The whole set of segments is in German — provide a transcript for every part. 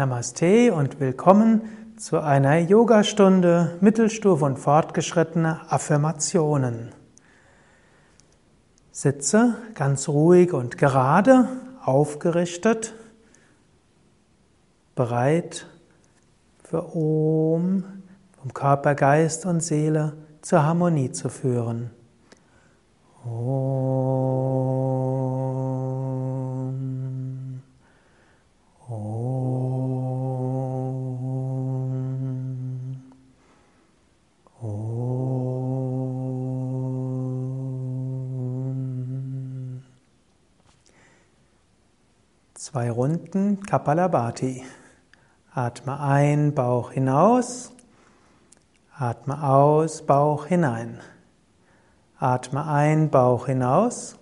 Namaste und willkommen zu einer Yogastunde Mittelstufe und fortgeschrittene Affirmationen. Sitze ganz ruhig und gerade, aufgerichtet, bereit für Om, um Körper, Geist und Seele zur Harmonie zu führen. Om. Om. Om. Zwei Runden Kapalabhati. Atme ein, Bauch hinaus. Atme aus, Bauch hinein. Atme ein, Bauch hinaus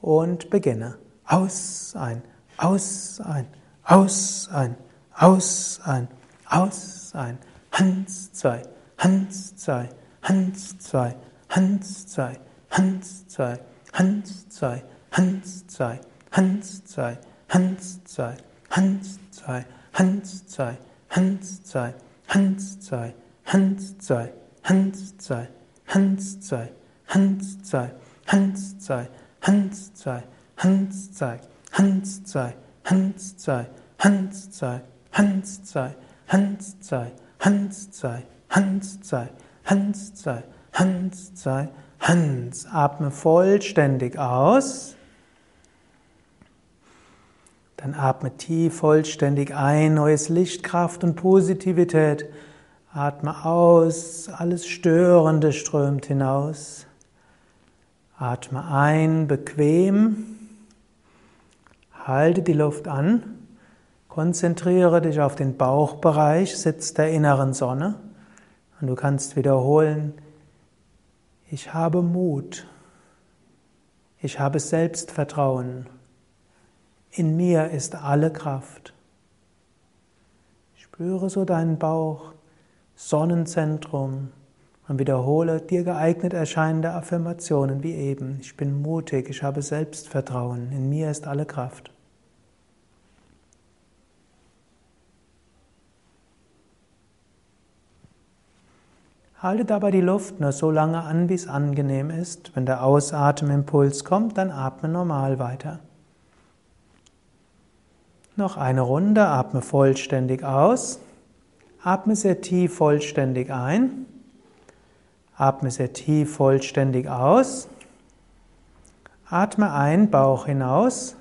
und beginne. Aus, ein, aus, ein, aus, ein, aus, ein, aus, ein. Hans, zwei, Hans, zwei, Hans, zwei, Hans, zwei, Hans, zwei, Hans, zwei, Hans, zwei, Hans, zwei, Hans, zwei, Hans, zwei, Hans zwei, Hans zwei, Hans zwei, Hans zwei, Hans zwei, Hans zwei, Hans zwei, Hans zwei, Hans zwei, Hans zwei, Hans zwei, Hans zwei, Hans zwei, Hans zwei, Hans zwei, Hans zwei, Hans zwei, Hans zwei, Hans zwei, Hans. Atme vollständig aus. Dann atme tief vollständig ein, neues Licht, Kraft und Positivität. Atme aus, alles Störende strömt hinaus. Atme ein, bequem. Halte die Luft an. Konzentriere dich auf den Bauchbereich, Sitz der inneren Sonne. Und du kannst wiederholen, ich habe Mut. Ich habe Selbstvertrauen. In mir ist alle Kraft. Spüre so deinen Bauch, Sonnenzentrum und wiederhole dir geeignet erscheinende Affirmationen wie eben. Ich bin mutig, ich habe Selbstvertrauen, in mir ist alle Kraft. Halte dabei die Luft nur so lange an, wie es angenehm ist. Wenn der Ausatemimpuls kommt, dann atme normal weiter. Noch eine Runde, atme vollständig aus. Atme sehr tief vollständig ein. Atme sehr tief vollständig aus. Atme ein, Bauch hinaus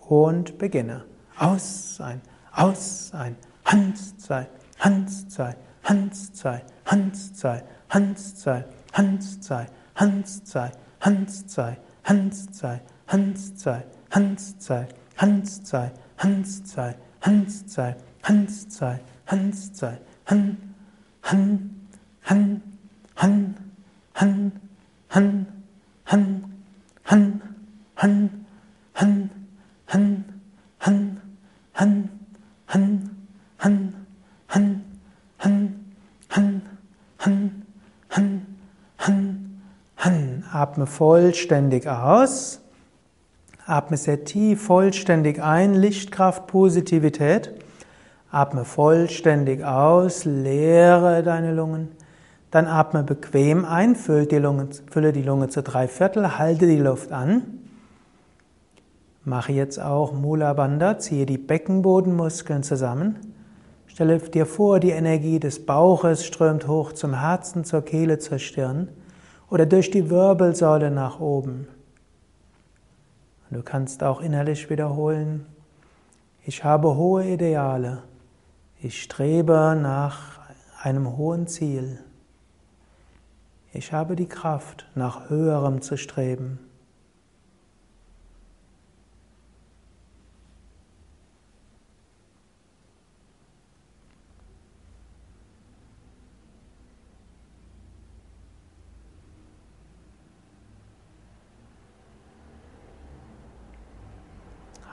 und beginne. Aus, ein, aus, ein, Hans, zwei, Hans, zwei, Hans, zwei, Hans, zwei, Hans, zwei, Hans, zwei, Hans, zwei, Hans, zwei, Hans, zwei, Hans, zwei, Hans, zwei, Hans, zwei, Hans zwei, Hans zwei, Hans zwei, Hans zwei, Han, Han, Han, Han, Han, Han, Han, Han, Han, Han, Han, Han, Han, Han, Han, Han, Han, Han, Han, Han, Han, Han. Atme vollständig aus. Atme sehr tief, vollständig ein, Lichtkraft, Positivität. Atme vollständig aus, leere deine Lungen. Dann atme bequem ein, fülle die Lunge, fülle die Lunge zu drei Viertel, halte die Luft an. Mache jetzt auch Mula Bandha, ziehe die Beckenbodenmuskeln zusammen. Stelle dir vor, die Energie des Bauches strömt hoch zum Herzen, zur Kehle, zur Stirn oder durch die Wirbelsäule nach oben. Und du kannst auch innerlich wiederholen, ich habe hohe Ideale, ich strebe nach einem hohen Ziel, ich habe die Kraft, nach höherem zu streben.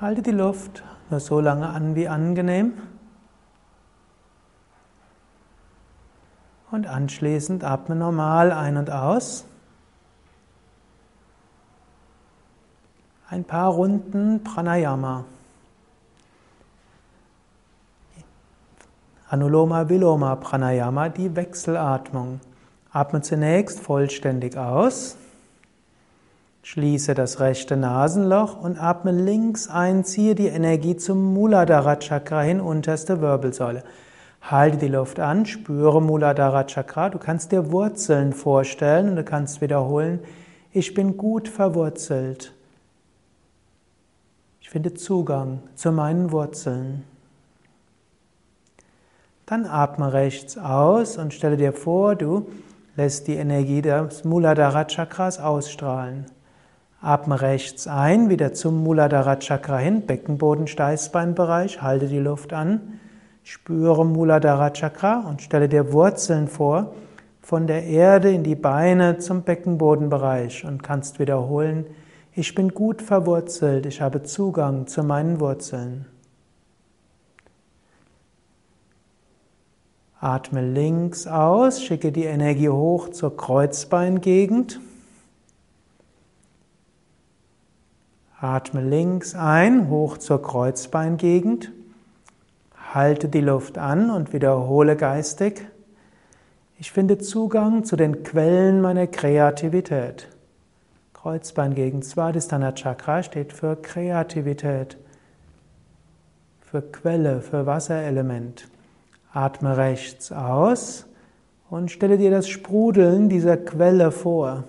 Halte die Luft nur so lange an wie angenehm. Und anschließend atme normal ein und aus. ein paar Runden Pranayama. Anuloma Viloma Pranayama, die Wechselatmung. Atme zunächst vollständig aus. Schließe das rechte Nasenloch und atme links ein, ziehe die Energie zum Muladhara Chakra hin, unterste Wirbelsäule. Halte die Luft an, spüre Muladhara Chakra. Du kannst dir Wurzeln vorstellen und du kannst wiederholen, ich bin gut verwurzelt. Ich finde Zugang zu meinen Wurzeln. Dann atme rechts aus und stelle dir vor, du lässt die Energie des Muladhara Chakras ausstrahlen. Atme rechts ein, wieder zum Muladhara Chakra hin, Beckenboden, Steißbeinbereich, halte die Luft an, spüre Muladhara Chakra und stelle dir Wurzeln vor, von der Erde in die Beine zum Beckenbodenbereich und kannst wiederholen, ich bin gut verwurzelt, ich habe Zugang zu meinen Wurzeln. Atme links aus, schicke die Energie hoch zur Kreuzbeingegend. Atme links ein, hoch zur Kreuzbeingegend. Halte die Luft an und wiederhole geistig. Ich finde Zugang zu den Quellen meiner Kreativität. Kreuzbeingegend, Svadhisthana Chakra steht für Kreativität, für Quelle, für Wasserelement. Atme rechts aus und stelle dir das Sprudeln dieser Quelle vor.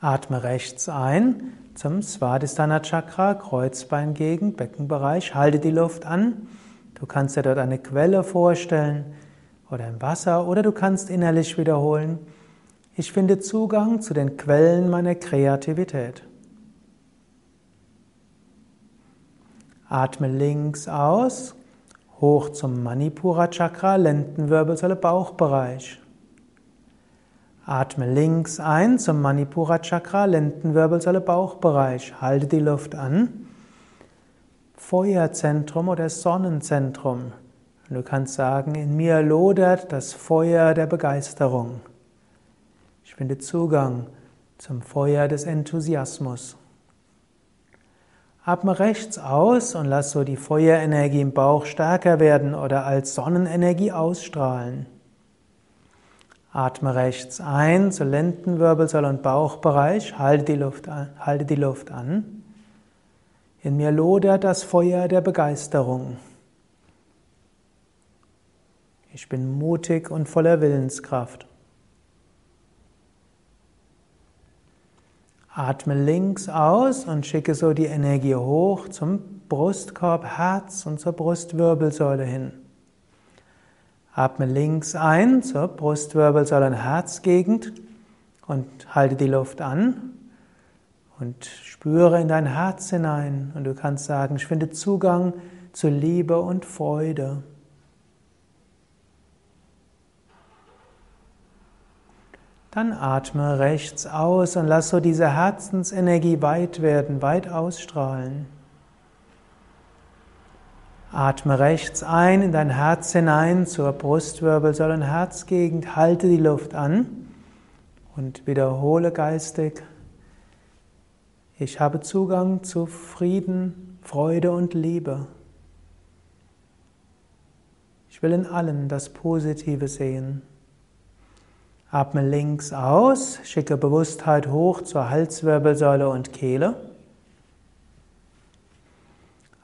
Atme rechts ein zum Svadhisthana Chakra, Kreuzbeingegend, Beckenbereich. Halte die Luft an. Du kannst dir dort eine Quelle vorstellen oder ein Wasser oder du kannst innerlich wiederholen. Ich finde Zugang zu den Quellen meiner Kreativität. Atme links aus, hoch zum Manipura Chakra, Lendenwirbelsäule, Bauchbereich. Atme links ein zum Manipura Chakra, Lendenwirbelsäule, Bauchbereich. Halte die Luft an. Feuerzentrum oder Sonnenzentrum. Du kannst sagen, in mir lodert das Feuer der Begeisterung. Ich finde Zugang zum Feuer des Enthusiasmus. Atme rechts aus und lass so die Feuerenergie im Bauch stärker werden oder als Sonnenenergie ausstrahlen. Atme rechts ein zur Lendenwirbelsäule und Bauchbereich, halte die Luft an. Halte die Luft an. In mir lodert das Feuer der Begeisterung. Ich bin mutig und voller Willenskraft. Atme links aus und schicke so die Energie hoch zum Brustkorb, Herz und zur Brustwirbelsäule hin. Atme links ein zur Brustwirbelsäule und Herzgegend und halte die Luft an und spüre in dein Herz hinein und du kannst sagen, ich finde Zugang zu Liebe und Freude. Dann atme rechts aus und lass so diese Herzensenergie weit werden, weit ausstrahlen. Atme rechts ein in dein Herz hinein zur Brustwirbelsäule und Herzgegend. Halte die Luft an und wiederhole geistig. Ich habe Zugang zu Frieden, Freude und Liebe. Ich will in allen das Positive sehen. Atme links aus, schicke Bewusstheit hoch zur Halswirbelsäule und Kehle.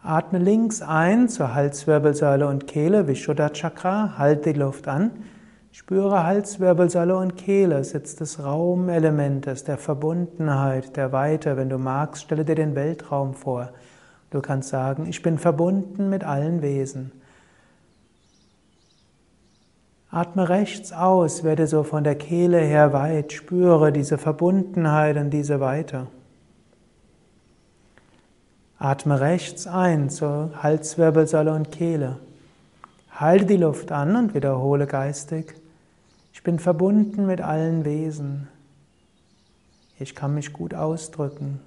Atme links ein zur Halswirbelsäule und Kehle, Vishuddha Chakra, halte die Luft an. Spüre Halswirbelsäule und Kehle, Sitz des Raumelementes, der Verbundenheit, der Weite. Wenn du magst, stelle dir den Weltraum vor. Du kannst sagen, ich bin verbunden mit allen Wesen. Atme rechts aus, werde so von der Kehle her weit, spüre diese Verbundenheit und diese Weite. Atme rechts ein zur Halswirbelsäule und Kehle. Halte die Luft an und wiederhole geistig. Ich bin verbunden mit allen Wesen. Ich kann mich gut ausdrücken.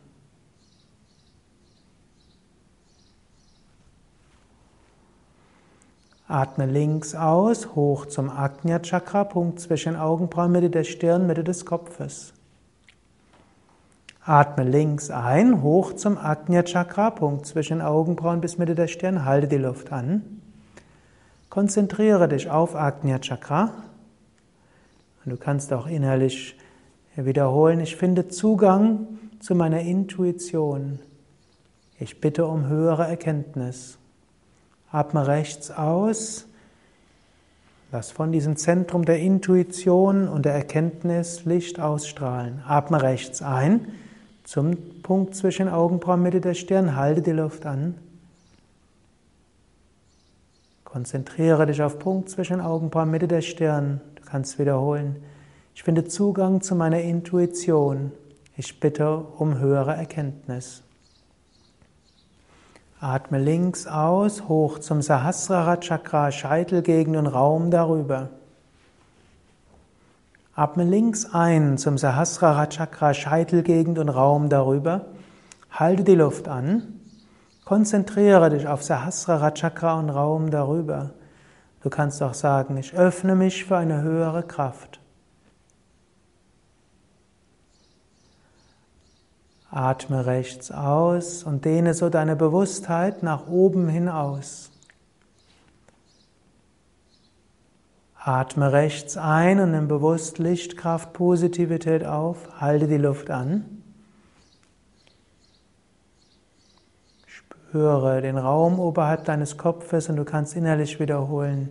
Atme links aus, hoch zum Ajna Chakra, Punkt zwischen Augenbrauen, Mitte der Stirn, Mitte des Kopfes. Atme links ein, hoch zum Ajna Chakra, Punkt zwischen Augenbrauen bis Mitte der Stirn, halte die Luft an. Konzentriere dich auf Ajna Chakra. Und du kannst auch innerlich wiederholen, ich finde Zugang zu meiner Intuition. Ich bitte um höhere Erkenntnis. Atme rechts aus. Lass von diesem Zentrum der Intuition und der Erkenntnis Licht ausstrahlen. Atme rechts ein zum Punkt zwischen Augenbrauen, Mitte der Stirn, halte die Luft an. Konzentriere dich auf Punkt zwischen Augenbrauen, Mitte der Stirn. Du kannst wiederholen. Ich finde Zugang zu meiner Intuition. Ich bitte um höhere Erkenntnis. Atme links aus, hoch zum Sahasrara Chakra, Scheitelgegend und Raum darüber. Atme links ein zum Sahasrara Chakra, Scheitelgegend und Raum darüber. Halte die Luft an. Konzentriere dich auf Sahasrara Chakra und Raum darüber. Du kannst auch sagen, ich öffne mich für eine höhere Kraft. Atme rechts aus und dehne so deine Bewusstheit nach oben hinaus. Atme rechts ein und nimm bewusst Lichtkraft, Positivität auf. Halte die Luft an. Spüre den Raum oberhalb deines Kopfes und du kannst innerlich wiederholen.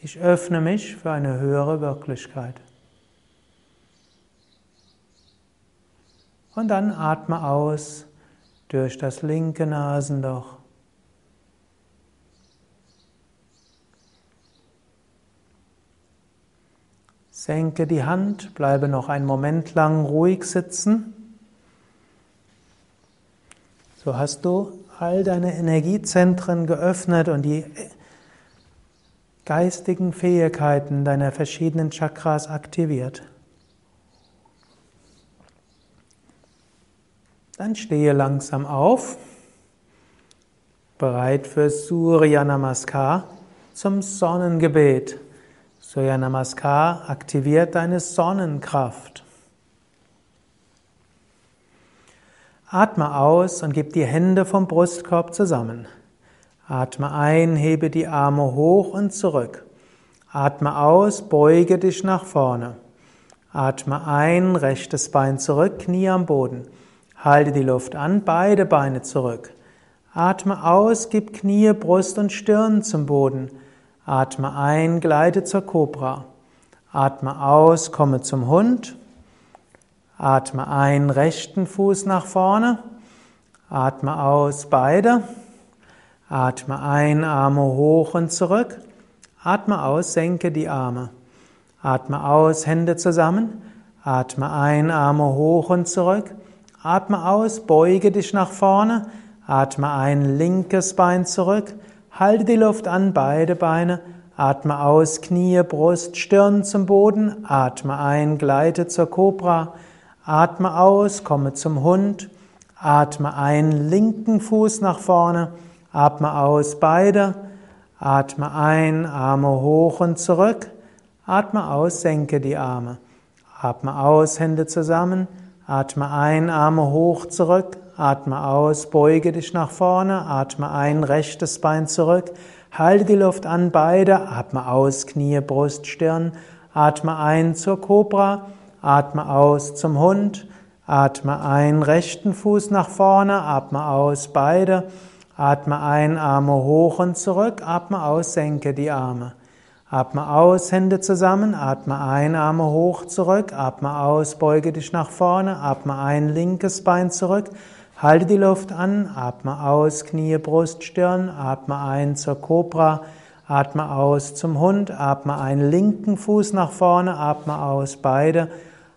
Ich öffne mich für eine höhere Wirklichkeit. Und dann atme aus durch das linke Nasenloch. Senke die Hand, bleibe noch einen Moment lang ruhig sitzen. So hast du all deine Energiezentren geöffnet und die geistigen Fähigkeiten deiner verschiedenen Chakras aktiviert. Dann stehe langsam auf, bereit für Surya Namaskar zum Sonnengebet. Surya Namaskar aktiviert deine Sonnenkraft. Atme aus und gib die Hände vom Brustkorb zusammen. Atme ein, hebe die Arme hoch und zurück. Atme aus, beuge dich nach vorne. Atme ein, rechtes Bein zurück, Knie am Boden. Halte die Luft an, beide Beine zurück. Atme aus, gib Knie, Brust und Stirn zum Boden. Atme ein, gleite zur Kobra. Atme aus, komme zum Hund. Atme ein, rechten Fuß nach vorne. Atme aus, beide. Atme ein, Arme hoch und zurück. Atme aus, senke die Arme. Atme aus, Hände zusammen. Atme ein, Arme hoch und zurück. Atme aus, beuge dich nach vorne. Atme ein, linkes Bein zurück. Halte die Luft an, beide Beine. Atme aus, Knie, Brust, Stirn zum Boden. Atme ein, gleite zur Kobra. Atme aus, komme zum Hund. Atme ein, linken Fuß nach vorne. Atme aus, beide. Atme ein, Arme hoch und zurück. Atme aus, senke die Arme. Atme aus, Hände zusammen. Atme ein, Arme hoch zurück. Atme aus, beuge dich nach vorne, atme ein, rechtes Bein zurück, halte die Luft an, beide, atme aus, Knie, Brust, Stirn, atme ein zur Kobra, atme aus zum Hund, atme ein, rechten Fuß nach vorne, atme aus, beide, atme ein, Arme hoch und zurück, atme aus, senke die Arme. Atme aus, Hände zusammen, atme ein, Arme hoch zurück, atme aus, beuge dich nach vorne, atme ein, linkes Bein zurück, Halte die Luft an, atme aus, Knie, Brust, Stirn, atme ein zur Kobra, atme aus zum Hund, atme einen linken Fuß nach vorne, atme aus beide,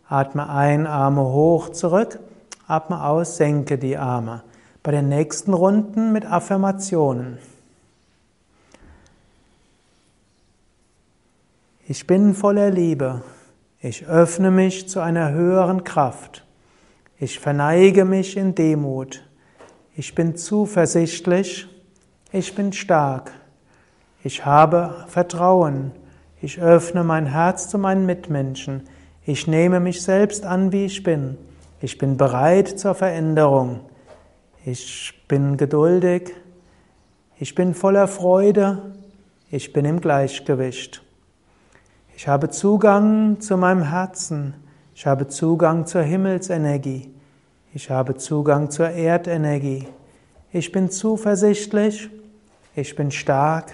atme ein, Arme hoch zurück, atme aus, senke die Arme. Bei den nächsten Runden mit Affirmationen. Ich bin voller Liebe. Ich öffne mich zu einer höheren Kraft. Ich verneige mich in Demut. Ich bin zuversichtlich. Ich bin stark. Ich habe Vertrauen. Ich öffne mein Herz zu meinen Mitmenschen. Ich nehme mich selbst an, wie ich bin. Ich bin bereit zur Veränderung. Ich bin geduldig. Ich bin voller Freude. Ich bin im Gleichgewicht. Ich habe Zugang zu meinem Herzen. Ich habe Zugang zur Himmelsenergie. Ich habe Zugang zur Erdenergie. Ich bin zuversichtlich. Ich bin stark.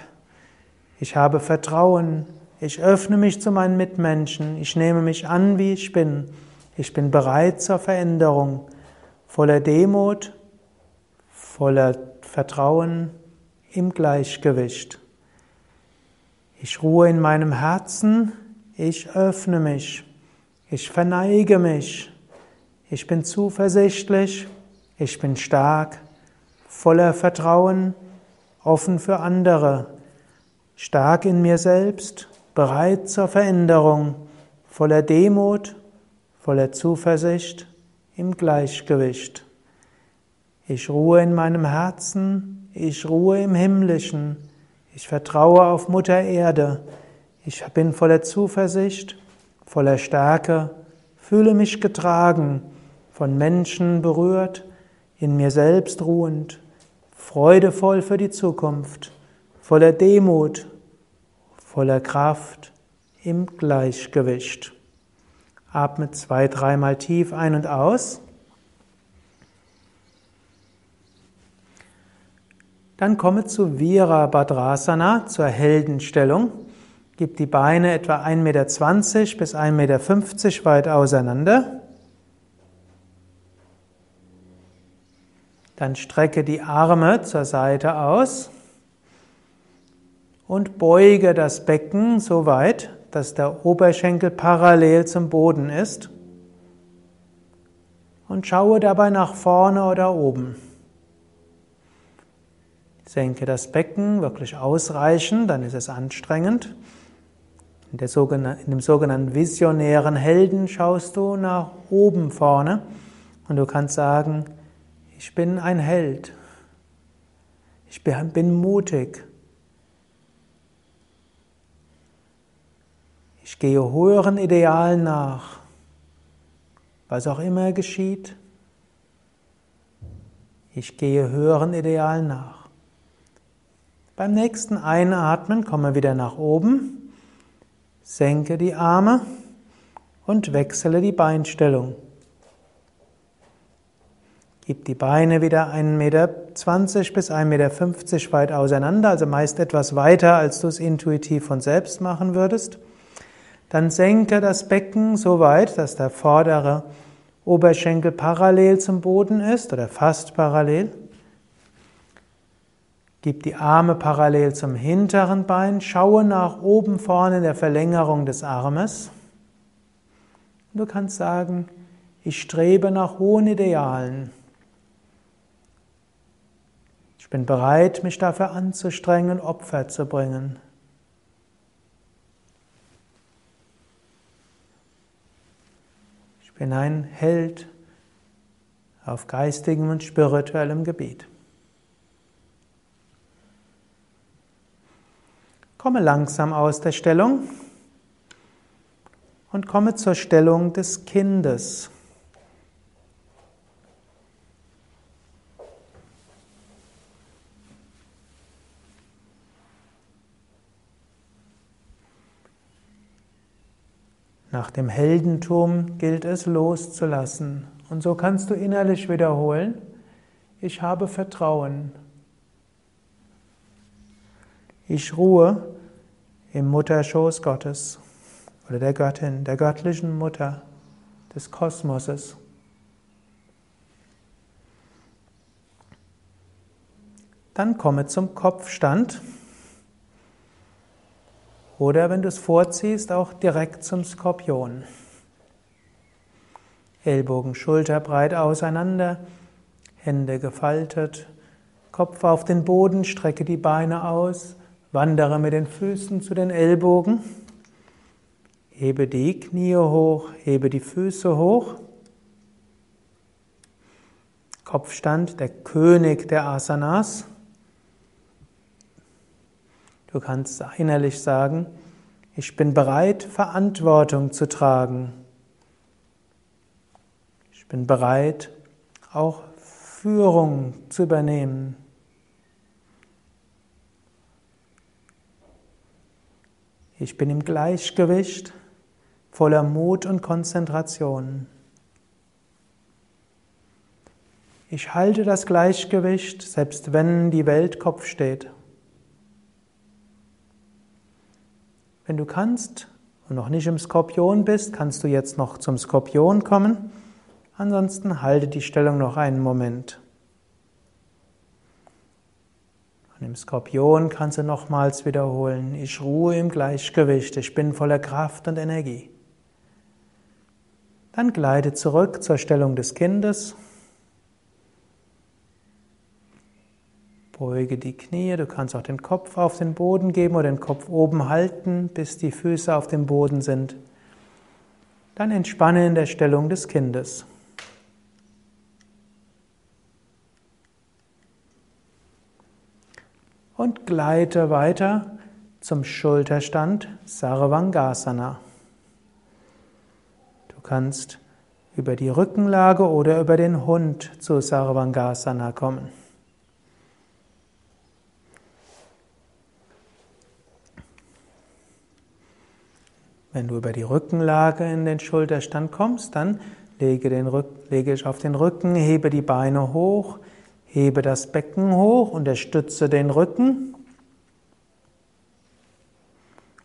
Ich habe Vertrauen. Ich öffne mich zu meinen Mitmenschen. Ich nehme mich an, wie ich bin. Ich bin bereit zur Veränderung. Voller Demut, voller Vertrauen, im Gleichgewicht. Ich ruhe in meinem Herzen. Ich öffne mich. Ich verneige mich. Ich bin zuversichtlich. Ich bin stark. Voller Vertrauen. Offen für andere stark in mir selbst, bereit zur Veränderung, voller Demut, voller Zuversicht, im Gleichgewicht. Ich ruhe in meinem Herzen, ich ruhe im Himmlischen, ich vertraue auf Mutter Erde, ich bin voller Zuversicht, voller Stärke, fühle mich getragen, von Menschen berührt, in mir selbst ruhend, freudevoll für die Zukunft voller Demut, voller Kraft, im Gleichgewicht. Atme zwei, dreimal tief ein und aus. Dann komme zu Virabhadrasana, zur Heldenstellung. Gib die Beine etwa 1,20 Meter bis 1,50 Meter weit auseinander. Dann strecke die Arme zur Seite aus und beuge das Becken so weit, dass der Oberschenkel parallel zum Boden ist und schaue dabei nach vorne oder oben. Senke das Becken wirklich ausreichend, dann ist es anstrengend. In, in, dem sogenannten visionären Helden schaust du nach oben vorne und du kannst sagen, ich bin ein Held, ich bin mutig, Ich gehe höheren Idealen nach. Was auch immer geschieht, ich gehe höheren Idealen nach. Beim nächsten Einatmen komme wieder nach oben, senke die Arme und wechsle die Beinstellung. Gib die Beine wieder 1,20 Meter bis 1,50 Meter weit auseinander, also meist etwas weiter, als du es intuitiv von selbst machen würdest. Dann senke das Becken so weit, dass der vordere Oberschenkel parallel zum Boden ist oder fast parallel. Gib die Arme parallel zum hinteren Bein, schaue nach oben vorne in der Verlängerung des Armes. Du kannst sagen, ich strebe nach hohen Idealen. Ich bin bereit, mich dafür anzustrengen, Opfer zu bringen. bin ein Held auf geistigem und spirituellem Gebiet. Komme langsam aus der Stellung und komme zur Stellung des Kindes. Nach dem Heldentum gilt es loszulassen. Und so kannst du innerlich wiederholen, ich habe Vertrauen. Ich ruhe im Mutterschoß Gottes oder der Göttin, der göttlichen Mutter des Kosmoses. Dann komme zum Kopfstand. Oder wenn du es vorziehst, auch direkt zum Skorpion. Ellbogen schulterbreit auseinander, Hände gefaltet, Kopf auf den Boden, strecke die Beine aus, wandere mit den Füßen zu den Ellbogen, hebe die Knie hoch, hebe die Füße hoch. Kopfstand, der König der Asanas. Du kannst innerlich sagen, ich bin bereit, Verantwortung zu tragen. Ich bin bereit, auch Führung zu übernehmen. Ich bin im Gleichgewicht, voller Mut und Konzentration. Ich halte das Gleichgewicht, selbst wenn die Welt Kopf steht. Wenn du kannst und noch nicht im Skorpion bist, kannst du jetzt noch zum Skorpion kommen. Ansonsten halte die Stellung noch einen Moment. Und im Skorpion kannst du nochmals wiederholen, ich ruhe im Gleichgewicht, ich bin voller Kraft und Energie. Dann gleite zurück zur Stellung des Kindes Beuge die Knie, du kannst auch den Kopf auf den Boden geben oder den Kopf oben halten, bis die Füße auf dem Boden sind. Dann entspanne in der Stellung des Kindes. Und gleite weiter zum Schulterstand Sarvangasana. Du kannst über die Rückenlage oder über den Hund zu Sarvangasana kommen. Wenn du über die Rückenlage in den Schulterstand kommst, dann lege, den Rück, lege ich auf den Rücken, hebe die Beine hoch, hebe das Becken hoch, unterstütze den Rücken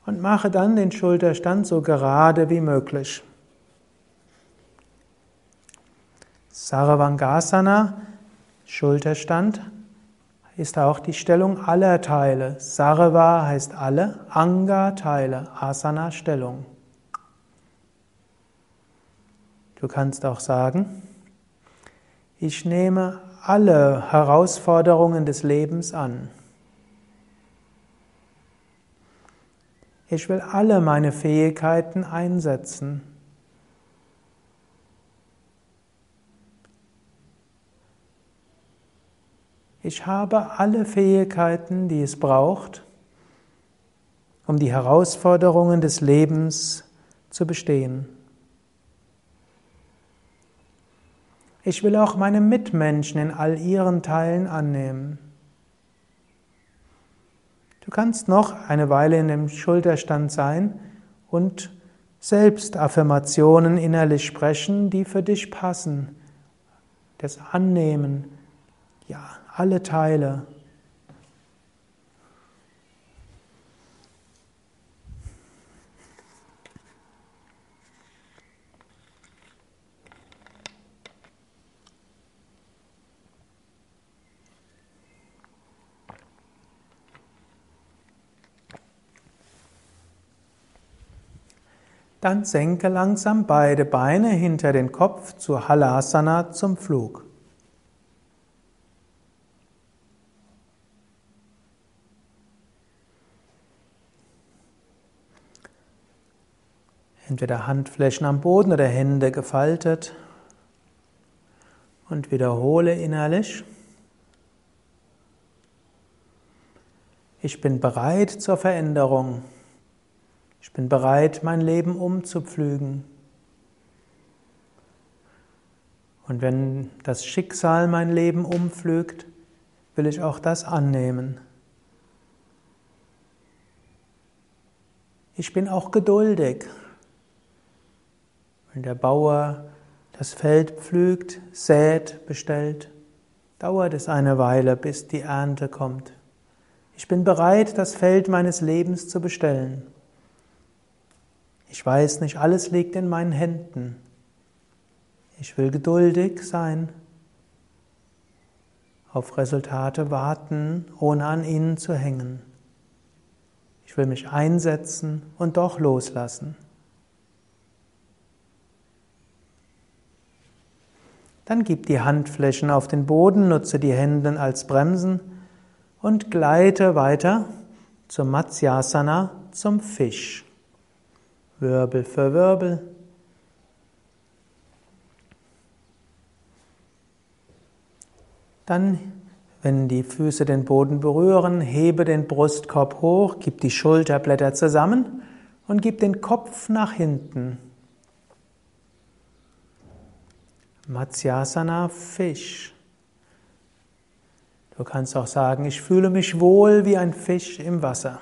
und mache dann den Schulterstand so gerade wie möglich. Sarvangasana, Schulterstand, ist auch die Stellung aller Teile. Sarva heißt alle, Anga Teile, Asana Stellung. Du kannst auch sagen, ich nehme alle Herausforderungen des Lebens an. Ich will alle meine Fähigkeiten einsetzen. Ich habe alle Fähigkeiten, die es braucht, um die Herausforderungen des Lebens zu bestehen. Ich will auch meine Mitmenschen in all ihren Teilen annehmen. Du kannst noch eine Weile in dem Schulterstand sein und selbst Affirmationen innerlich sprechen, die für dich passen. Das Annehmen. Ja, alle Teile. Dann senke langsam beide Beine hinter den Kopf zu Halasana zum Flug. Entweder Handflächen am Boden oder Hände gefaltet. Und wiederhole innerlich. Ich bin bereit zur Veränderung. Ich bin bereit, mein Leben umzupflügen. Und wenn das Schicksal mein Leben umpflügt, will ich auch das annehmen. Ich bin auch geduldig. Wenn der Bauer das Feld pflügt, sät, bestellt, dauert es eine Weile, bis die Ernte kommt. Ich bin bereit, das Feld meines Lebens zu bestellen. Ich weiß nicht, alles liegt in meinen Händen. Ich will geduldig sein, auf Resultate warten, ohne an ihnen zu hängen. Ich will mich einsetzen und doch loslassen. Dann gib die Handflächen auf den Boden, nutze die Hände als Bremsen und gleite weiter zum Matsyasana, zum Fisch. Wirbel für Wirbel. Dann, wenn die Füße den Boden berühren, hebe den Brustkorb hoch, gib die Schulterblätter zusammen und gib den Kopf nach hinten. Matsyasana Fisch. Du kannst auch sagen, ich fühle mich wohl wie ein Fisch im Wasser.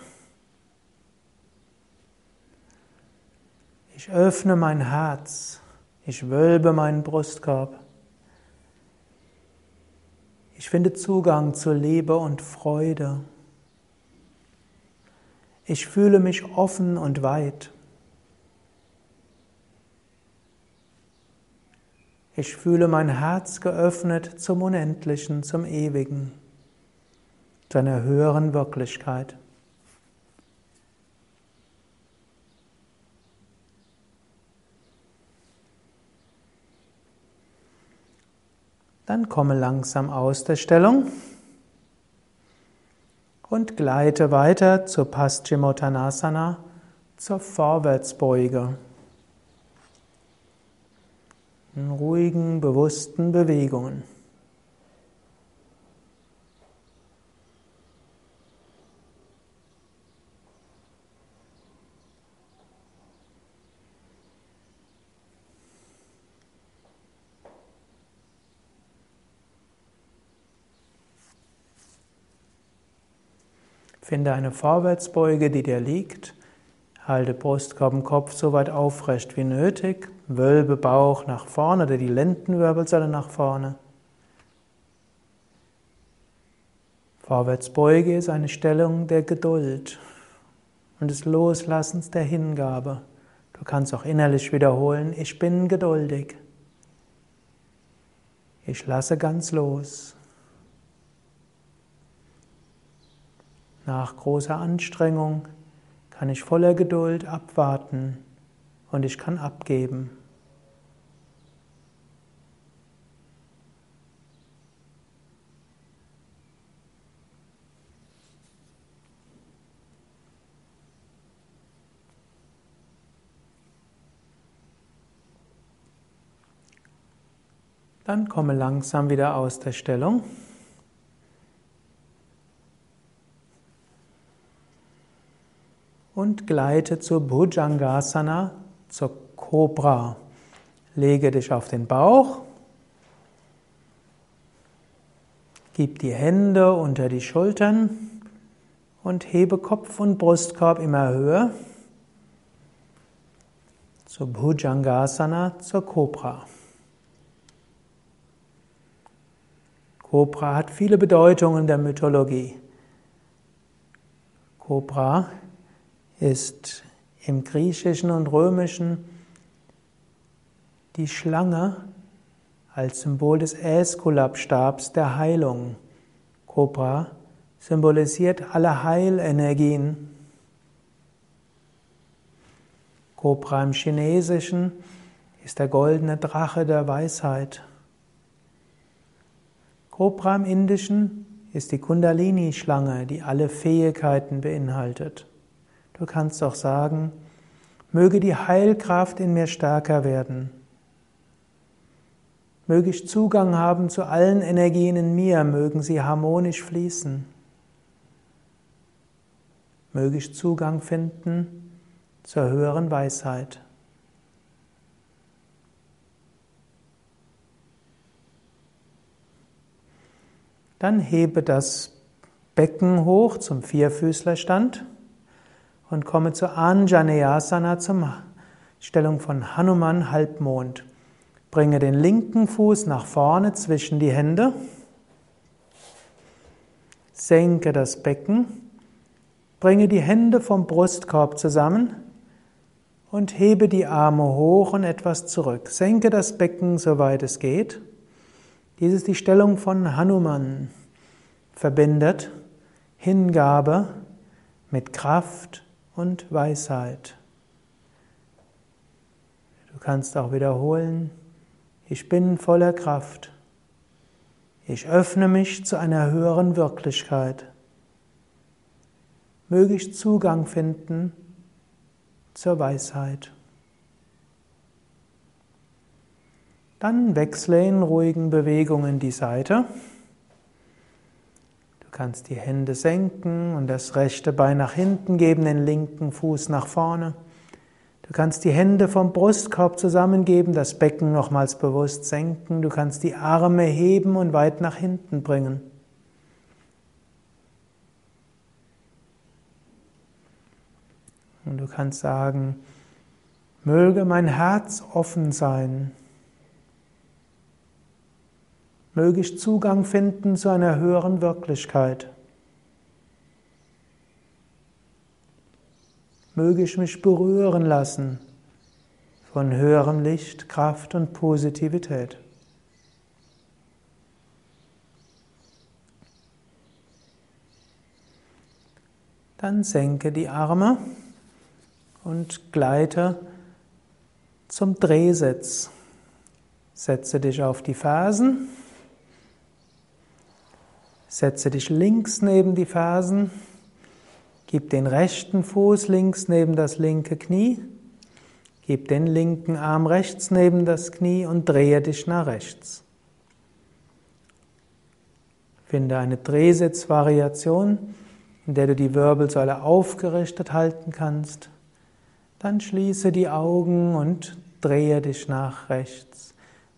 Ich öffne mein Herz, ich wölbe meinen Brustkorb. Ich finde Zugang zu Liebe und Freude. Ich fühle mich offen und weit. Ich fühle mein Herz geöffnet zum Unendlichen, zum Ewigen, zu einer höheren Wirklichkeit. Dann komme langsam aus der Stellung und gleite weiter zur Paschimottanasana, zur Vorwärtsbeuge. In ruhigen, bewussten Bewegungen. Finde eine Vorwärtsbeuge, die dir liegt. Halte Brustkorb und Kopf so weit aufrecht wie nötig. Wölbe Bauch nach vorne oder die Lendenwirbelsäule nach vorne. Vorwärtsbeuge ist eine Stellung der Geduld und des Loslassens der Hingabe. Du kannst auch innerlich wiederholen, ich bin geduldig. Ich lasse ganz los. Nach großer Anstrengung kann ich voller Geduld abwarten und ich kann abgeben. Dann komme langsam wieder aus der Stellung. Und gleite zur Bhujangasana, zur Cobra. Lege dich auf den Bauch, gib die Hände unter die Schultern und hebe Kopf und Brustkorb immer höher zur Bhujangasana, zur Cobra. Cobra hat viele Bedeutungen der Mythologie. Cobra ist im Griechischen und Römischen die Schlange als Symbol des Äskulapstabs der Heilung. Cobra symbolisiert alle Heilenergien. Cobra im Chinesischen ist der goldene Drache der Weisheit. Cobra im Indischen ist die Kundalini-Schlange, die alle Fähigkeiten beinhaltet. Du kannst auch sagen, möge die Heilkraft in mir stärker werden. Möge ich Zugang haben zu allen Energien in mir, mögen sie harmonisch fließen. Möge ich Zugang finden zur höheren Weisheit. Dann hebe das Becken hoch zum Vierfüßlerstand und komme zur Anjaneyasana, zur Stellung von Hanuman Halbmond. Bringe den linken Fuß nach vorne zwischen die Hände. Senke das Becken. Bringe die Hände vom Brustkorb zusammen und hebe die Arme hoch und etwas zurück. Senke das Becken, soweit es geht. Dies ist die Stellung von Hanuman. Verbindet Hingabe mit Kraft und Weisheit. Du kannst auch wiederholen, ich bin voller Kraft. Ich öffne mich zu einer höheren Wirklichkeit. Möge ich Zugang finden zur Weisheit. Dann wechsle in ruhigen Bewegungen die Seite. Du kannst die Hände senken und das rechte Bein nach hinten geben, den linken Fuß nach vorne. Du Du kannst die Hände vom Brustkorb zusammengeben, das Becken nochmals bewusst senken. Du kannst die Arme heben und weit nach hinten bringen. Und du kannst sagen, möge mein Herz offen sein. Möge ich Zugang finden zu einer höheren Wirklichkeit. Möge ich mich berühren lassen von höherem Licht, Kraft und Positivität. Dann senke die Arme und gleite zum Drehsitz. Setze dich auf die Fersen. Setze dich links neben die Fersen. Gib den rechten Fuß links neben das linke Knie. Gib den linken Arm rechts neben das Knie und drehe dich nach rechts. Finde eine Drehsitzvariation, in der du die Wirbelsäule aufgerichtet halten kannst. Dann schließe die Augen und drehe dich nach rechts.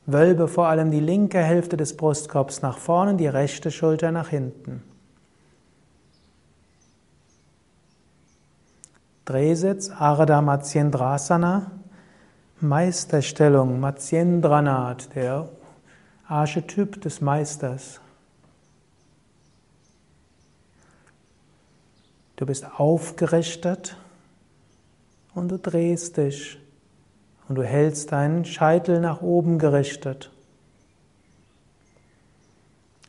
Wölbe vor allem die linke Hälfte des Brustkorbs nach vorne, die rechte Schulter nach hinten. Drehsitz Ardha Matsyendrasana, Meisterstellung Matsyendranat, der Archetyp des Meisters. Du bist aufgerichtet und du drehst dich und du hältst deinen Scheitel nach oben gerichtet.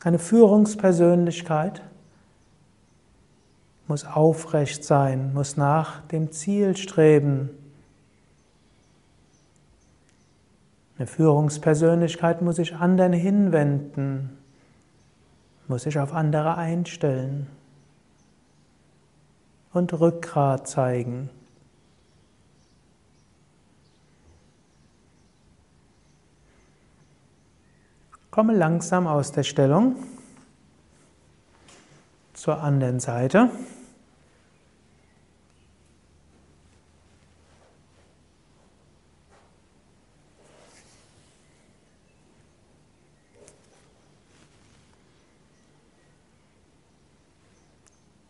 Eine Führungspersönlichkeit muss aufrecht sein, muss nach dem Ziel streben. Eine Führungspersönlichkeit muss sich anderen hinwenden, muss sich auf andere einstellen und Rückgrat zeigen. Komme langsam aus der Stellung zur anderen Seite.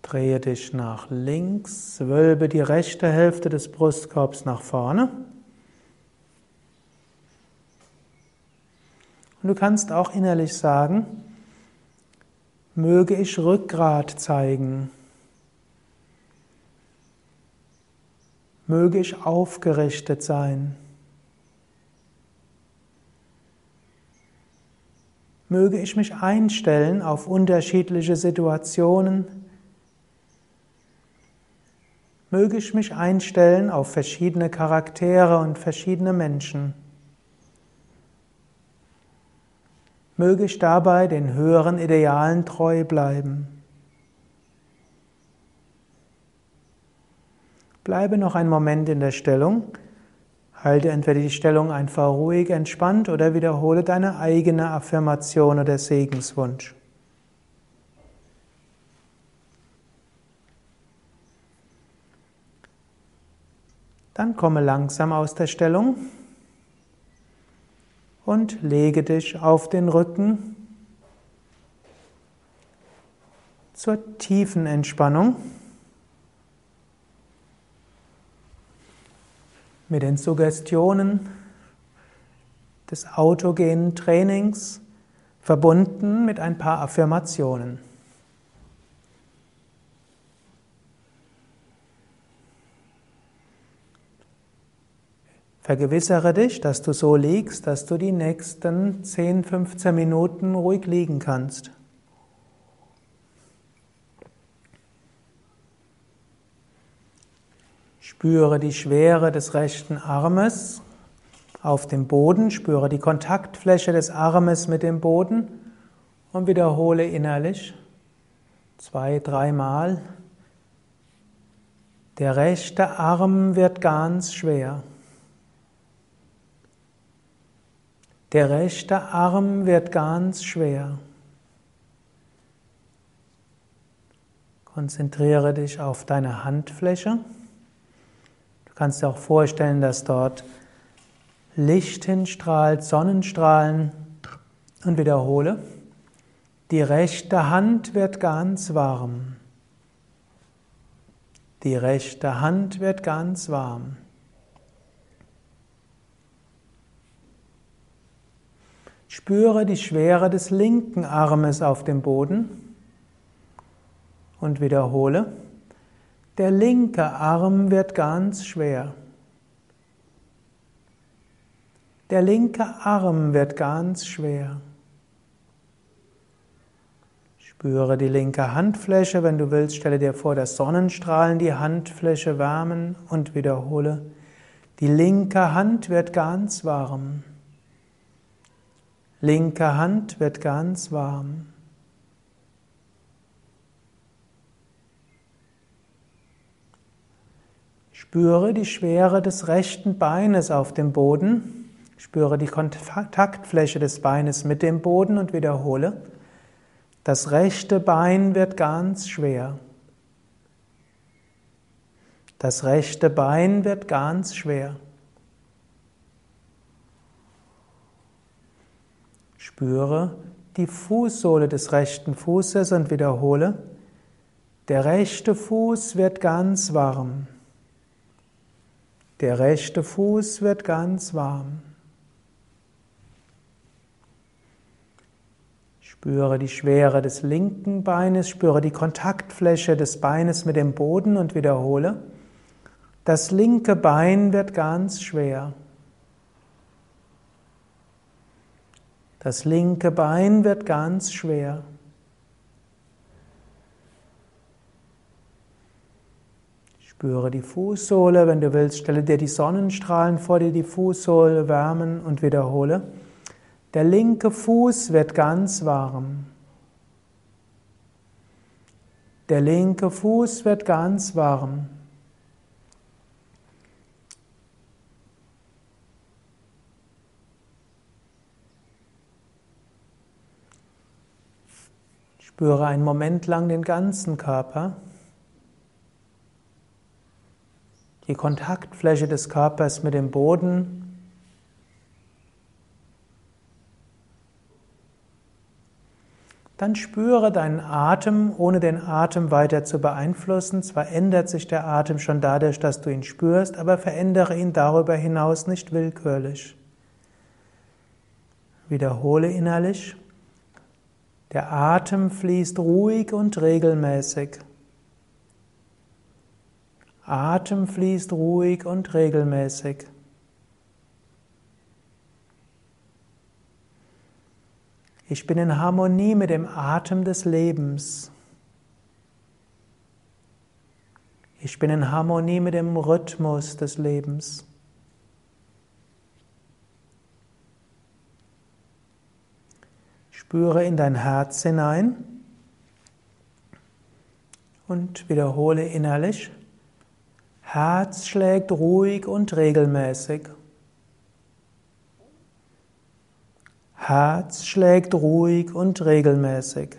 Drehe dich nach links, wölbe die rechte Hälfte des Brustkorbs nach vorne. Und du kannst auch innerlich sagen, möge ich Rückgrat zeigen, möge ich aufgerichtet sein, möge ich mich einstellen auf unterschiedliche Situationen, möge ich mich einstellen auf verschiedene Charaktere und verschiedene Menschen. Möge ich dabei den höheren Idealen treu bleiben. Bleibe noch einen Moment in der Stellung. Halte entweder die Stellung einfach ruhig, entspannt oder wiederhole deine eigene Affirmation oder Segenswunsch. Dann komme langsam aus der Stellung und lege dich auf den Rücken zur tiefen Entspannung. Mit den Suggestionen des autogenen Trainings verbunden mit ein paar Affirmationen. Vergewissere dich, dass du so liegst, dass du die nächsten 10, 15 Minuten ruhig liegen kannst. Spüre die Schwere des rechten Armes auf dem Boden, spüre die Kontaktfläche des Armes mit dem Boden und wiederhole innerlich zwei, dreimal. Der rechte Arm wird ganz schwer. Der rechte Arm wird ganz schwer. Konzentriere dich auf deine Handfläche. Du kannst dir auch vorstellen, dass dort Licht hinstrahlt, Sonnenstrahlen und wiederhole. Die rechte Hand wird ganz warm. Die rechte Hand wird ganz warm. Spüre die Schwere des linken Armes auf dem Boden und wiederhole. Der linke Arm wird ganz schwer. Der linke Arm wird ganz schwer. Spüre die linke Handfläche. Wenn du willst, stelle dir vor, dass Sonnenstrahlen die Handfläche wärmen und wiederhole. Die linke Hand wird ganz warm. Linke Hand wird ganz warm. Spüre die Schwere des rechten Beines auf dem Boden. Spüre die Kontaktfläche des Beines mit dem Boden und wiederhole. Das rechte Bein wird ganz schwer. Das rechte Bein wird ganz schwer. Spüre die Fußsohle des rechten Fußes und wiederhole, der rechte Fuß wird ganz warm. Der rechte Fuß wird ganz warm. Spüre die Schwere des linken Beines, spüre die Kontaktfläche des Beines mit dem Boden und wiederhole, das linke Bein wird ganz schwer. Das linke Bein wird ganz schwer. Spüre die Fußsohle. Wenn du willst, stelle dir die Sonnenstrahlen vor dir, die Fußsohle wärmen und wiederhole. Der linke Fuß wird ganz warm. Der linke Fuß wird ganz warm. Spüre einen Moment lang den ganzen Körper. Die Kontaktfläche des Körpers mit dem Boden. Dann spüre deinen Atem, ohne den Atem weiter zu beeinflussen. Zwar ändert sich der Atem schon dadurch, dass du ihn spürst, aber verändere ihn darüber hinaus nicht willkürlich. Wiederhole innerlich. Der Atem fließt ruhig und regelmäßig. Atem fließt ruhig und regelmäßig. Ich bin in Harmonie mit dem Atem des Lebens. Ich bin in Harmonie mit dem Rhythmus des Lebens. Spüre in dein Herz hinein und wiederhole innerlich. Herz schlägt ruhig und regelmäßig. Herz schlägt ruhig und regelmäßig.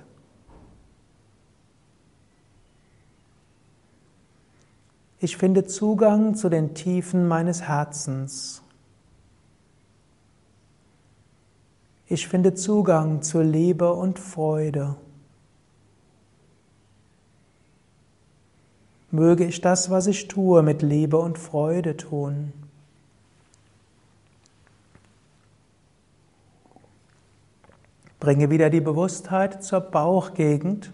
Ich finde Zugang zu den Tiefen meines Herzens. Ich finde Zugang zur Liebe und Freude. Möge ich das, was ich tue, mit Liebe und Freude tun. Bringe wieder die Bewusstheit zur Bauchgegend.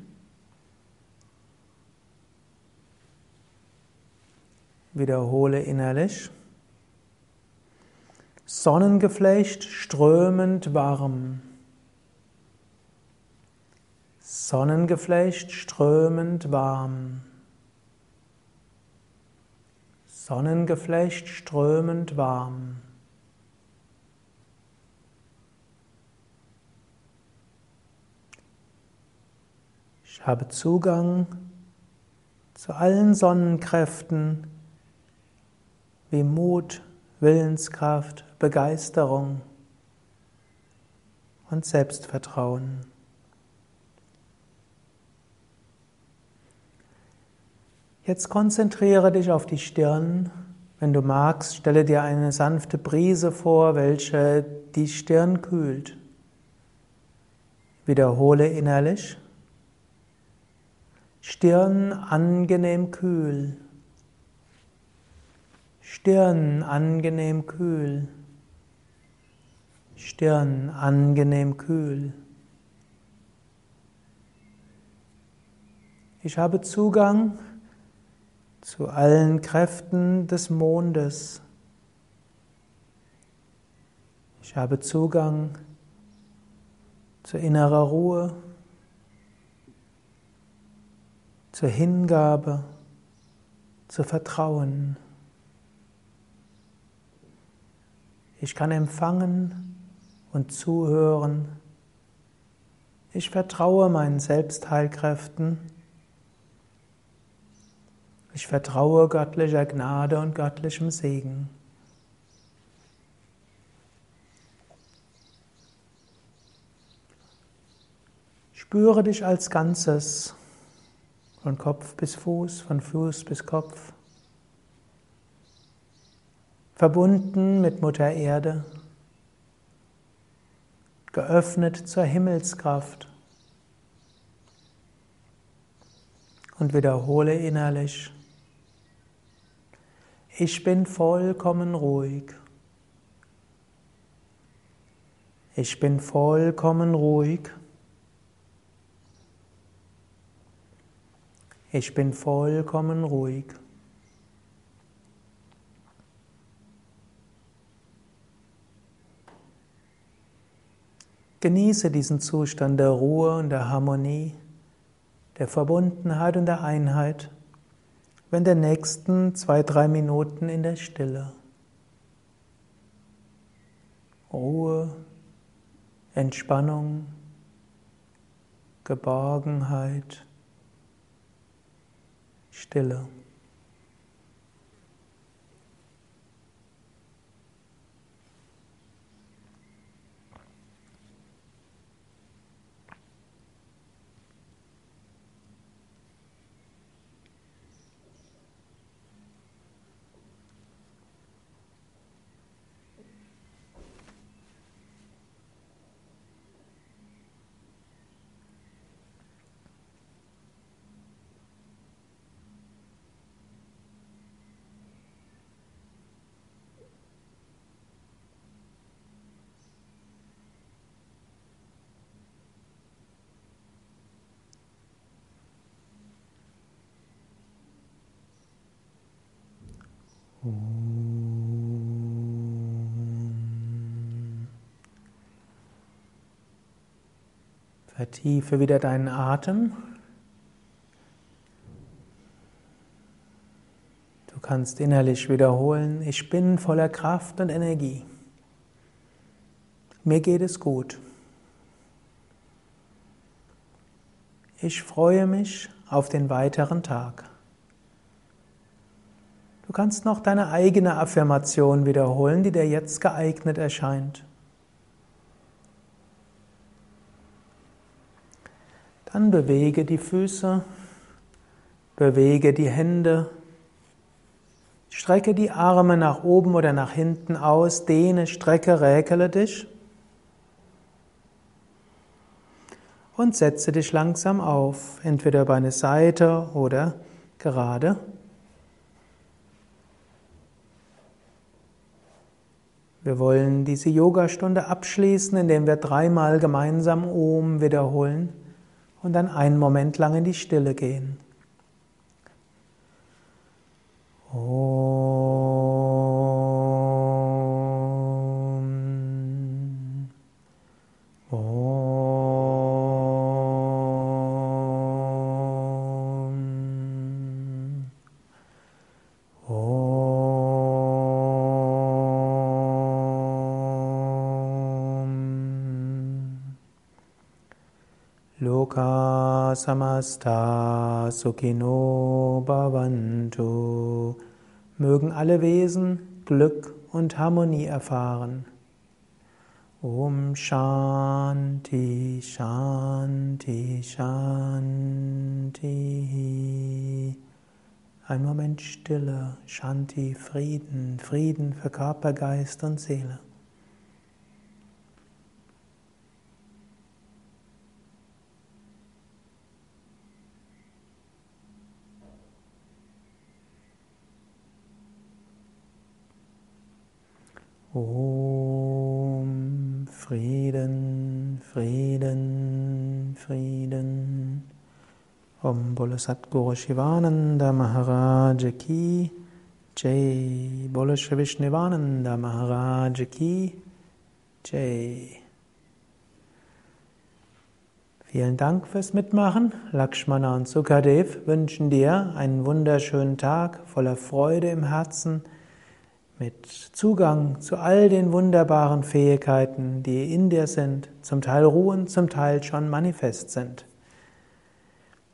Wiederhole innerlich. Sonnengeflecht strömend warm. Sonnengeflecht strömend warm. Sonnengeflecht strömend warm. Ich habe Zugang zu allen Sonnenkräften wie Mut, Willenskraft, Begeisterung und Selbstvertrauen. Jetzt konzentriere dich auf die Stirn Wenn du magst, stelle dir eine sanfte Brise vor, welche die Stirn kühlt. Wiederhole innerlich. Stirn angenehm kühl. Stirn angenehm kühl. Stirn angenehm kühl. Ich habe Zugang zu allen Kräften des Mondes. Ich habe Zugang zu innerer Ruhe, zur Hingabe, zu Vertrauen. Ich kann empfangen und zuhören. Ich vertraue meinen Selbstheilkräften. Ich vertraue göttlicher Gnade und göttlichem Segen. Spüre dich als Ganzes, von Kopf bis Fuß, von Fuß bis Kopf, verbunden mit Mutter Erde, geöffnet zur Himmelskraft. Und wiederhole innerlich, ich bin vollkommen ruhig. Ich bin vollkommen ruhig. Ich bin vollkommen ruhig. Genieße diesen Zustand der Ruhe und der Harmonie, der Verbundenheit und der Einheit, wenn der nächsten zwei, drei Minuten in der Stille. Ruhe, Entspannung, Geborgenheit. Stille. Vertiefe wieder deinen Atem. Du kannst innerlich wiederholen, ich bin voller Kraft und Energie. Mir geht es gut. Ich freue mich auf den weiteren Tag. Du kannst noch deine eigene Affirmation wiederholen, die dir jetzt geeignet erscheint. Dann bewege die Füße, bewege die Hände, strecke die Arme nach oben oder nach hinten aus, dehne, strecke, räkele dich und setze dich langsam auf, entweder über eine Seite oder gerade. Wir wollen diese Yogastunde abschließen, indem wir dreimal gemeinsam Om wiederholen und dann einen Moment lang in die Stille gehen. Om. Loka samasta sukhino bhavantu. Mögen alle Wesen Glück und Harmonie erfahren. Om Shanti, Shanti, Shanti. Ein Moment Stille, Shanti, Frieden, Frieden für Körper, Geist und Seele. Om Frieden, Frieden, Frieden. Om Bolo Satguru Shivananda Maharaj Ki Jai. Bolo Vishnivananda Maharaj Ki Jai. Vielen Dank fürs Mitmachen. Lakshmana und Sukadev wünschen dir einen wunderschönen Tag voller Freude im Herzen mit Zugang zu all den wunderbaren Fähigkeiten, die in dir sind, zum Teil ruhen, zum Teil schon manifest sind.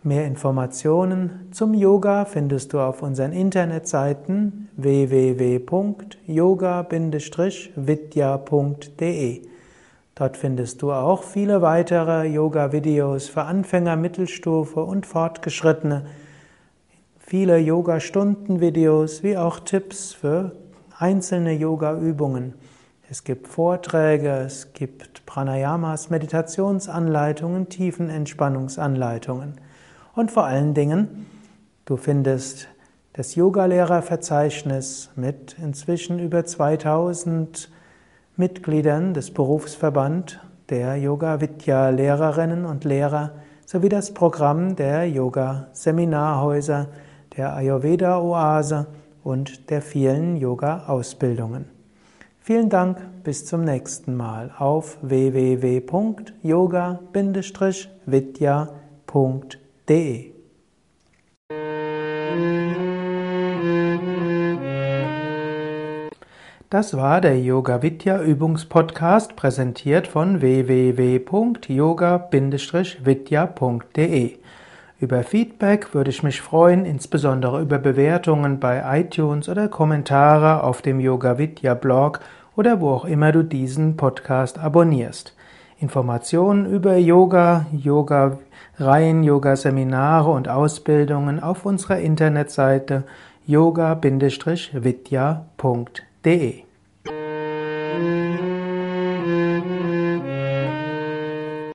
Mehr Informationen zum Yoga findest du auf unseren Internetseiten www.yoga-vidya.de. Dort findest du auch viele weitere Yoga-Videos für Anfänger, Mittelstufe und Fortgeschrittene, viele Yoga-Stunden-Videos wie auch Tipps für einzelne Yoga-Übungen. Es gibt Vorträge, es gibt Pranayamas, Meditationsanleitungen, Tiefenentspannungsanleitungen. Und vor allen Dingen, du findest das Yogalehrerverzeichnis mit inzwischen über 2000 Mitgliedern des Berufsverband der Yoga Vidya Lehrerinnen und Lehrer sowie das Programm der Yoga Seminarhäuser, der Ayurveda Oase und der vielen Yoga-Ausbildungen. Vielen Dank, bis zum nächsten Mal auf www.yoga-vidya.de. Das war der Yoga Vidya Übungspodcast, präsentiert von www.yoga-vidya.de. Über Feedback würde ich mich freuen, insbesondere über Bewertungen bei iTunes oder Kommentare auf dem Yoga Vidya Blog oder wo auch immer du diesen Podcast abonnierst. Informationen über Yoga, Yoga Reihen, Yoga Seminare und Ausbildungen auf unserer Internetseite yoga-vidya.de.